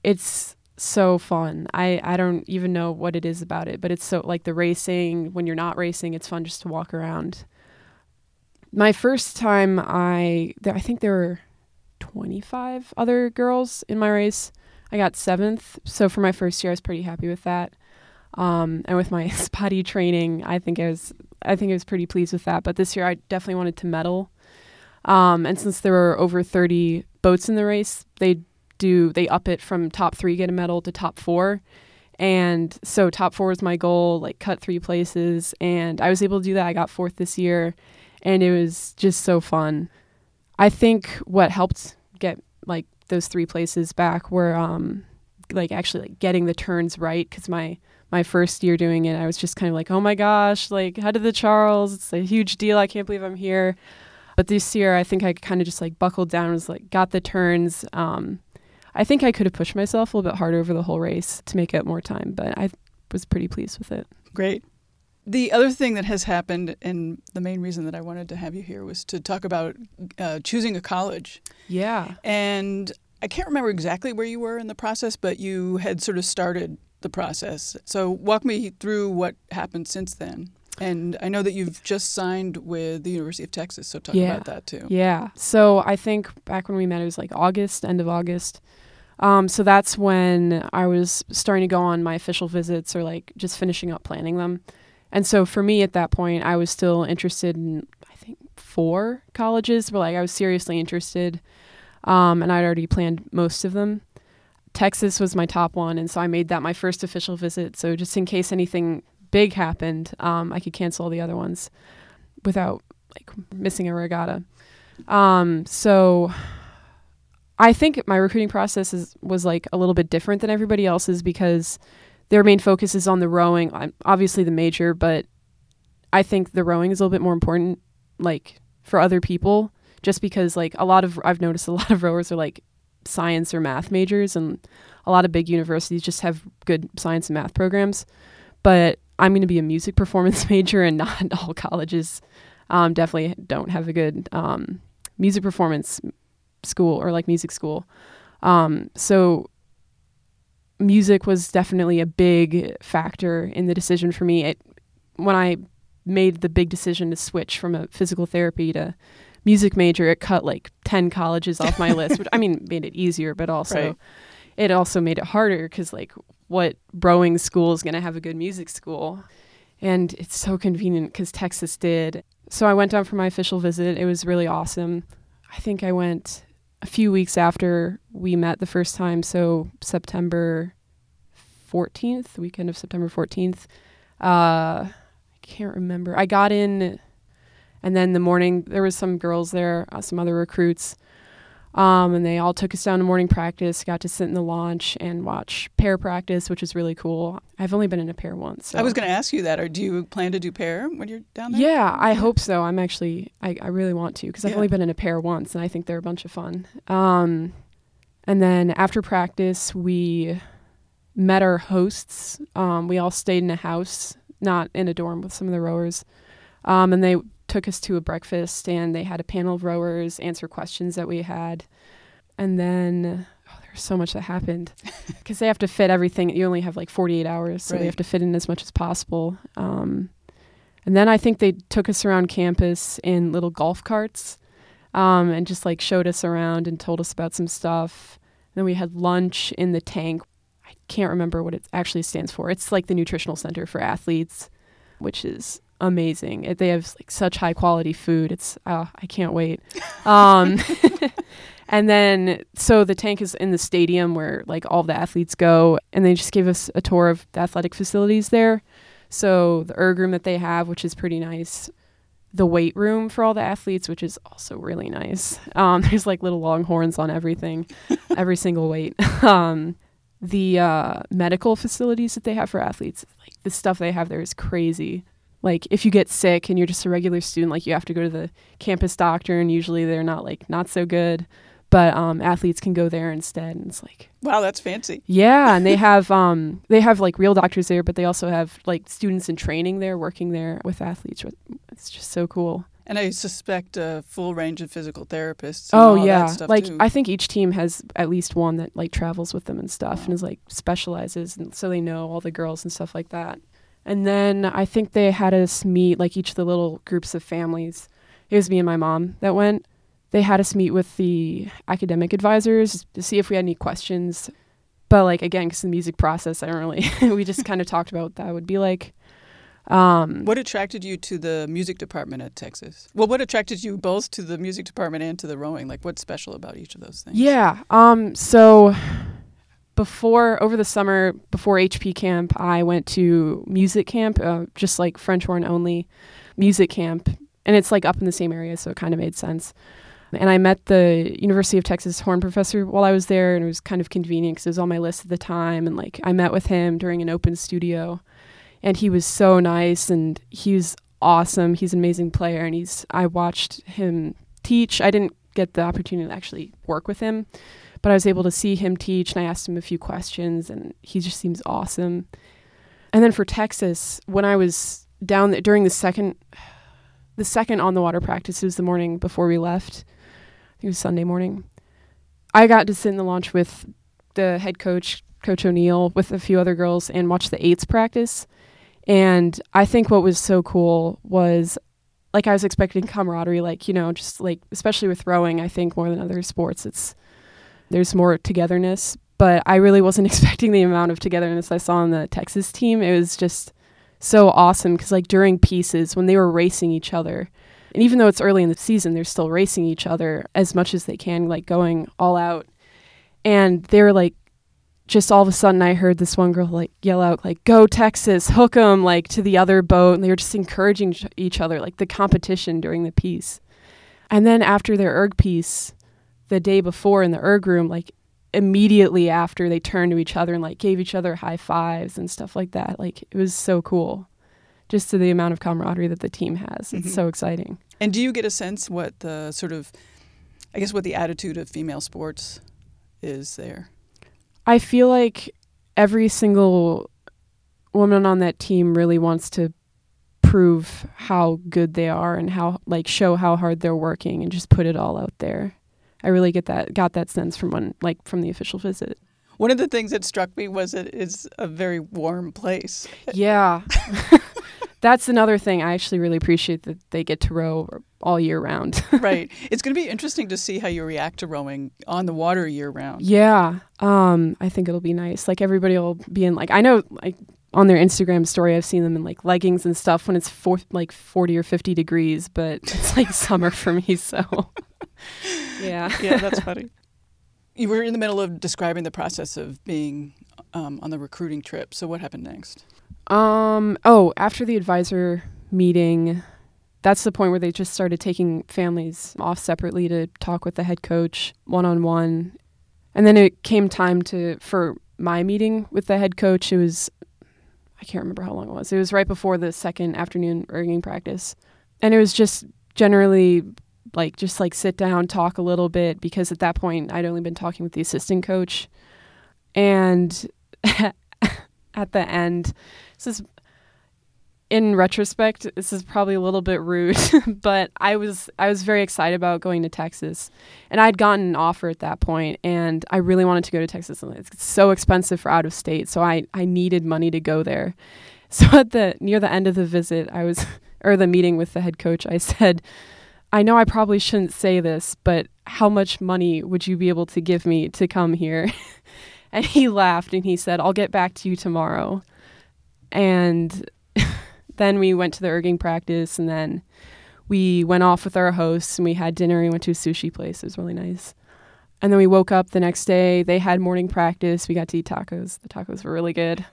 It's so fun. I I don't even know what it is about it, but it's so like the racing, when you're not racing, it's fun just to walk around. My first time I I think there were 25 other girls in my race. I got 7th, so for my first year I was pretty happy with that. Um, and with my spotty training, I think I was I think I was pretty pleased with that. But this year, I definitely wanted to medal. Um, and since there were over 30 boats in the race, they do they up it from top three get a medal to top four. And so top four was my goal, like cut three places, and I was able to do that. I got fourth this year, and it was just so fun. I think what helped get like those three places back were um, like actually like getting the turns right because my my first year doing it, I was just kind of like, oh my gosh, like how did the Charles? It's a huge deal. I can't believe I'm here. But this year, I think I kind of just like buckled down, and was like got the turns. Um, I think I could have pushed myself a little bit harder over the whole race to make up more time, but I was pretty pleased with it. Great. The other thing that has happened, and the main reason that I wanted to have you here was to talk about uh, choosing a college. Yeah. And I can't remember exactly where you were in the process, but you had sort of started the process. So walk me through what happened since then. And I know that you've just signed with the University of Texas, so talk Yeah. about that too. Yeah. So I think back when we met, it was like August, end of August. Um, so that's when I was starting to go on my official visits or like just finishing up planning them. And so for me at that point, I was still interested in, I think, four colleges, but like I was seriously interested. Um, and I'd already planned most of them. Texas was my top one. And so I made that my first official visit. So just in case anything big happened, um, I could cancel all the other ones without like missing a regatta. Um, so I think my recruiting process is, was like a little bit different than everybody else's because their main focus is on the rowing, obviously the major, but I think the rowing is a little bit more important, like for other people, just because like a lot of I've noticed a lot of rowers are like science or math majors, and a lot of big universities just have good science and math programs. But I'm going to be a music performance major, and not all colleges um, definitely don't have a good um, music performance school or like music school. Um, so music was definitely a big factor in the decision for me. It when I made the big decision to switch from a physical therapy to music major, it cut like 10 colleges off my list, which I mean made it easier, but also Right. it also made it harder cuz like what rowing school is going to have a good music school? And it's so convenient cuz Texas did. So I went down for my official visit. It was really awesome. I think I went a few weeks after we met the first time, so September 14th, weekend of September 14th. Uh, I can't remember. I got in, and then the morning there was some girls there, uh, some other recruits, um, and they all took us down to morning practice. Got to sit in the launch and watch pair practice, which was really cool. I've only been in a pair once. So. I was going to ask you that. Or do you plan to do pair when you're down there? Yeah, I hope so. I'm actually, I, I really want to because I've Yeah. only been in a pair once and I think they're a bunch of fun. Um, and then after practice, we met our hosts. Um, we all stayed in a house, not in a dorm with some of the rowers. Um, and they took us to a breakfast and they had a panel of rowers answer questions that we had. And then oh, there's so much that happened because they have to fit everything. You only have like 48 hours, so Right. they have to fit in as much as possible. Um, and then I think they took us around campus in little golf carts um, and just like showed us around and told us about some stuff. And then we had lunch in the tank. I can't remember what it actually stands for. It's like the nutritional center for athletes, which is amazing. It, they have like such high quality food. It's uh, I can't wait. Um, and then so the tank is in the stadium where like all the athletes go, and they just gave us a tour of the athletic facilities there. So the erg room that they have, which is pretty nice. the weight room for all the athletes, which is also really nice. Um, there's like little longhorns on everything, every single weight. um, the uh, medical facilities that they have for athletes, like the stuff they have there is crazy. Like if you get sick and you're just a regular student, like you have to go to the campus doctor, and usually they're not like not so good but um, athletes can go there instead and it's like wow that's fancy yeah and they have um, they have like real doctors there but they also have like students in training there working there with athletes it's just so cool and i suspect a full range of physical therapists oh yeah like too. i think each team has at least one that like travels with them and stuff wow. and is like specializes and so they know all the girls and stuff like that and then i think they had us meet like each of the little groups of families it was me and my mom that went they had us meet with the academic advisors to see if we had any questions. But like again, because the music process, I don't really. we just kind of talked about what that would be like. Um, what attracted you to the music department at Texas? Well, what attracted you both to the music department and to the rowing? Like, what's special about each of those things? Yeah. Um. So before over the summer before HP camp, I went to music camp, uh, just like French horn only music camp, and it's like up in the same area, so it kind of made sense. And I met the University of Texas horn professor while I was there, and it was kind of convenient because it was on my list at the time. And like I met with him during an open studio, and he was so nice and he was awesome. He's an amazing player, and he's I watched him teach. I didn't get the opportunity to actually work with him, but I was able to see him teach, and I asked him a few questions, and he just seems awesome. And then for Texas, when I was down there, during the second, the second on the water practice, it was the morning before we left I think it was Sunday morning. I got to sit in the launch with the head coach, Coach O'Neill, with a few other girls and watch the eights practice. And I think what was so cool was like I was expecting camaraderie, like, you know, just like, especially with rowing, I think more than other sports, it's there's more togetherness. But I really wasn't expecting the amount of togetherness I saw on the Texas team. It was just so awesome because, like, during pieces, when they were racing each other, and even though it's early in the season, they're still racing each other as much as they can, like going all out. And they were like, just all of a sudden, I heard this one girl like yell out, like, go Texas, hook 'em, like to the other boat. And they were just encouraging each other, like the competition during the piece. And then after their erg piece, the day before in the erg room, like immediately after they turned to each other and like gave each other high fives and stuff like that. Like it was so cool just to the amount of camaraderie that the team has. It's mm-hmm. so exciting. And do you get a sense what the sort of, I guess, what the attitude of female sports is there? I feel like every single woman on that team really wants to prove how good they are and how like show how hard they're working and just put it all out there. I really get that got that sense from one like from the official visit. One of the things that struck me was it is a very warm place. Yeah. that's another thing I actually really appreciate that they get to row all year round. right. It's going to be interesting to see how you react to rowing on the water year round. Yeah. Um, I think it'll be nice. Like everybody will be in like I know like on their Instagram story I've seen them in like leggings and stuff when it's four, like 40 or 50 degrees, but it's like summer for me, so yeah. Yeah, that's funny. You were in the middle of describing the process of being um, on the recruiting trip. So what happened next? Um. Oh, after the advisor meeting, that's the point where they just started taking families off separately to talk with the head coach one on one, and then it came time to for my meeting with the head coach. It was I can't remember how long it was. It was right before the second afternoon erging practice, and it was just generally like just like sit down, talk a little bit because at that point I'd only been talking with the assistant coach, and at the end this is in retrospect, this is probably a little bit rude, but I was I was very excited about going to Texas, and I'd gotten an offer at that point, and I really wanted to go to Texas. And it's so expensive for out of state, so I I needed money to go there. So at the near the end of the visit, I was or the meeting with the head coach, I said, I know I probably shouldn't say this, but how much money would you be able to give me to come here? and he laughed and he said, I'll get back to you tomorrow. And then we went to the erging practice and then we went off with our hosts and we had dinner. We went to a sushi place. It was really nice. And then we woke up the next day. They had morning practice. We got to eat tacos. The tacos were really good.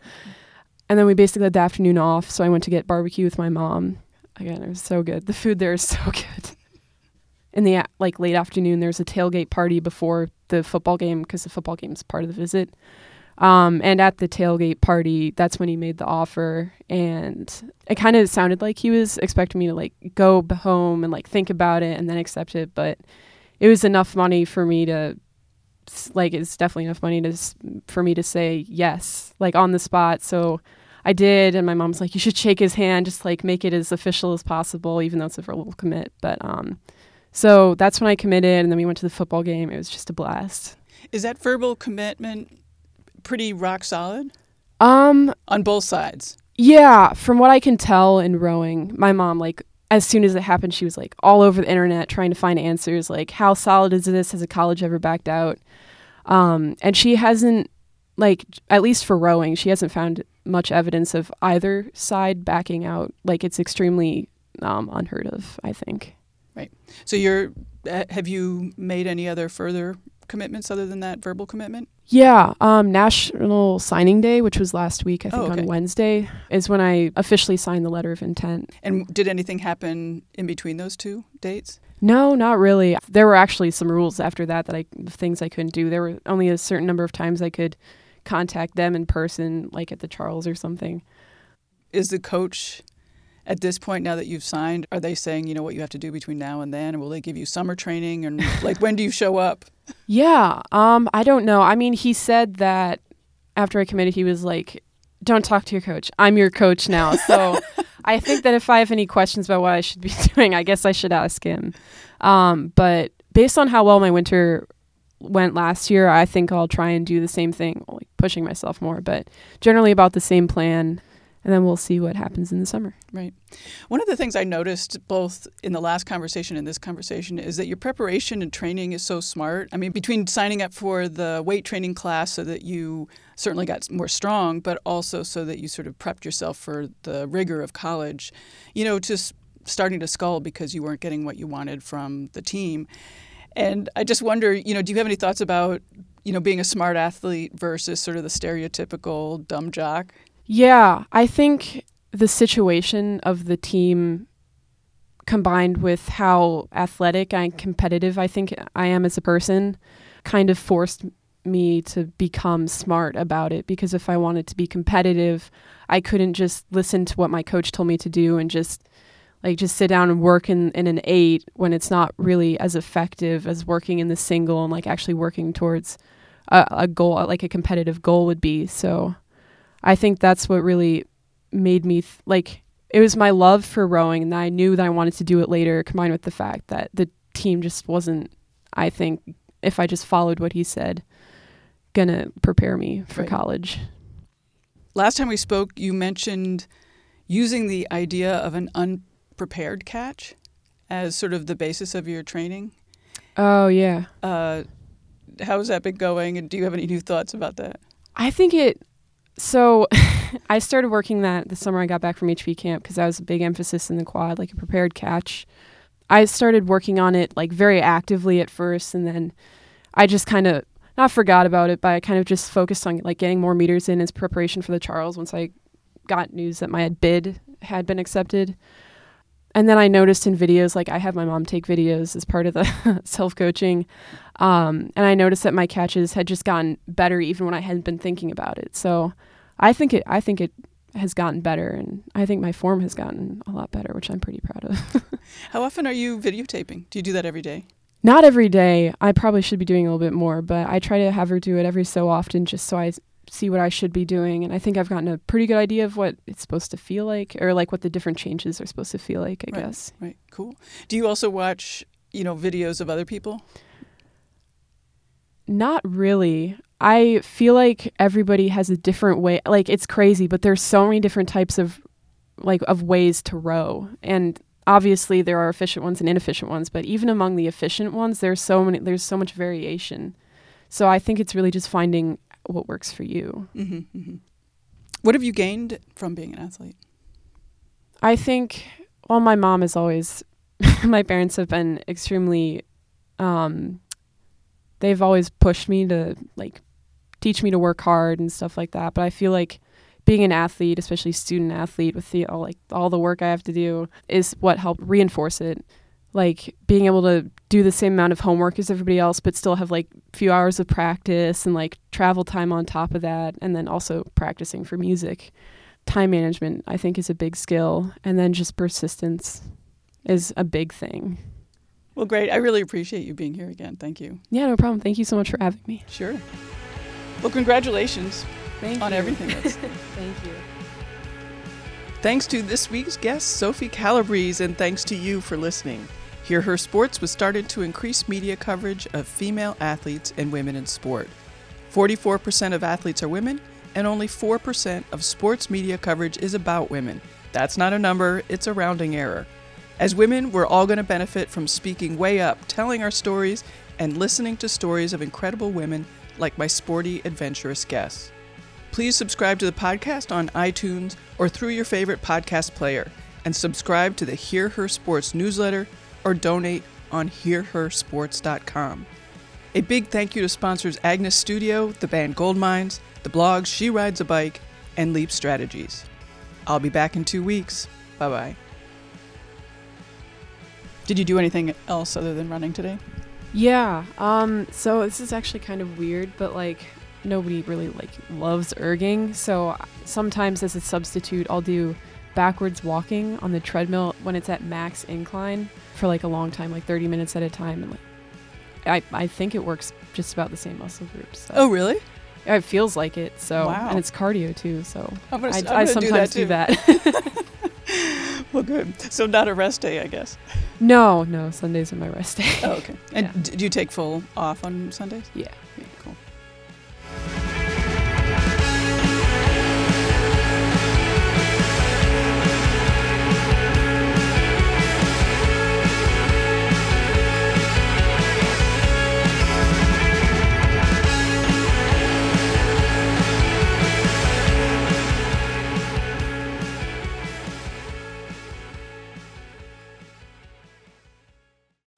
And then we basically had the afternoon off. So I went to get barbecue with my mom. again, it was so good. The food there is so good. In the like late afternoon, there's a tailgate party before the football game because the football game is part of the visit. Um, and at the tailgate party, that's when he made the offer, and it kind of sounded like he was expecting me to like go home and like think about it and then accept it. But it was enough money for me to like it's definitely enough money to for me to say yes, like on the spot. So I did, and my mom's like, "You should shake his hand, just like make it as official as possible, even though it's a verbal commit." But um, so that's when I committed, and then we went to the football game. It was just a blast. Is that verbal commitment pretty rock solid Um, on both sides? yeah, from what I can tell in rowing, my mom like as soon as it happened, she was like all over the internet trying to find answers, like how solid is this? Has a college ever backed out? Um, and she hasn't like at least for rowing, she hasn't found much evidence of either side backing out. Like it's extremely um, unheard of, I think. So you're uh, have you made any other further commitments other than that verbal commitment? Yeah, um, National Signing Day, which was last week, I think Oh, okay. on Wednesday, is when I officially signed the letter of intent. And did anything happen in between those two dates? No, not really. There were actually some rules after that that I things I couldn't do. There were only a certain number of times I could contact them in person, like at the Charles or something. Is the coach at this point now that you've signed, are they saying, you know, what you have to do between now and then? And will they give you summer training? And like, when do you show up? Yeah, um, I don't know. I mean, he said that after I committed, he was like, "Don't talk to your coach. I'm your coach now." So I think that if I have any questions about what I should be doing, I guess I should ask him. Um, but based on how well my winter went last year, I think I'll try and do the same thing, like pushing myself more, but generally about the same plan. And then we'll see what happens in the summer. Right. One of the things I noticed both in the last conversation and this conversation is that your preparation and training is so smart. I mean, between signing up for the weight training class so that you certainly got more strong, but also so that you sort of prepped yourself for the rigor of college, you know, just starting to scull because you weren't getting what you wanted from the team. And I just wonder, you know, do you have any thoughts about, you know, being a smart athlete versus sort of the stereotypical dumb jock? Yeah, I think the situation of the team combined with how athletic and competitive I think I am as a person kind of forced me to become smart about it because if I wanted to be competitive, I couldn't just listen to what my coach told me to do and just like just sit down and work in, in an eight when it's not really as effective as working in the single and like actually working towards a, a goal like a competitive goal would be. So I think that's what really made me th- like it was my love for rowing and I knew that I wanted to do it later combined with the fact that the team just wasn't I think if I just followed what he said gonna prepare me for Right. college. Last time we spoke, you mentioned using the idea of an unprepared catch as sort of the basis of your training. Oh yeah. Uh, how's that been going? And do you have any new thoughts about that? I think it. So, I started working that the summer I got back from HP camp because that was a big emphasis in the quad, like a prepared catch. I started working on it like very actively at first, and then I just kind of not forgot about it, but I kind of just focused on like getting more meters in as preparation for the Charles once I got news that my bid had been accepted. And then I noticed in videos, like I have my mom take videos as part of the self coaching. Um, and I noticed that my catches had just gotten better even when I hadn't been thinking about it. So I think it I think it has gotten better and I think my form has gotten a lot better, which I'm pretty proud of. How often are you videotaping? Do you do that every day? Not every day. I probably should be doing a little bit more, but I try to have her do it every so often just so I see what I should be doing and I think I've gotten a pretty good idea of what it's supposed to feel like or like what the different changes are supposed to feel like, I Right. guess. Right, cool. Do you also watch, you know, videos of other people? Not really. I feel like everybody has a different way. Like it's crazy, but there's so many different types of like of ways to row. And obviously there are efficient ones and inefficient ones, but even among the efficient ones, there's so many there's so much variation. So I think it's really just finding what works for you. hmm hmm What have you gained from being an athlete? I think well my mom is always my parents have been extremely um they've always pushed me to like teach me to work hard and stuff like that, but I feel like being an athlete, especially student athlete, with the all like all the work I have to do, is what helped reinforce it. Like being able to do the same amount of homework as everybody else, but still have like a few hours of practice and like travel time on top of that, and then also practicing for music. Time management, I think, is a big skill, and then just persistence is a big thing. Well, great. I really appreciate you being here again. Thank you. Yeah, no problem. Thank you so much for having me. Sure. Well, congratulations Thank on you. everything. That's Thank you. Thanks to this week's guest, Sophie Calabrese, and thanks to you for listening. Hear Her Sports was started to increase media coverage of female athletes and women in sport. 44% of athletes are women, and only 4% of sports media coverage is about women. That's not a number, it's a rounding error. As women, we're all going to benefit from speaking way up, telling our stories, and listening to stories of incredible women like my sporty, adventurous guests. Please subscribe to the podcast on iTunes or through your favorite podcast player, and subscribe to the Hear Her Sports newsletter or donate on hearhersports.com. A big thank you to sponsors Agnes Studio, the band Goldmines, the blog She Rides a Bike, and Leap Strategies. I'll be back in two weeks. Bye bye. Did you do anything else other than running today? Yeah. Um. So this is actually kind of weird, but like nobody really like loves erging. So sometimes as a substitute, I'll do backwards walking on the treadmill when it's at max incline for like a long time, like 30 minutes at a time, and like I I think it works just about the same muscle groups. So. Oh, really? It feels like it. So Wow. and it's cardio too. So I'm gonna, I, I'm I sometimes do do that. that. Well, good. So not a rest day, I guess. no, no, Sundays are my rest day. Oh, okay. And Yeah. do you take full off on Sundays? yeah. Yeah,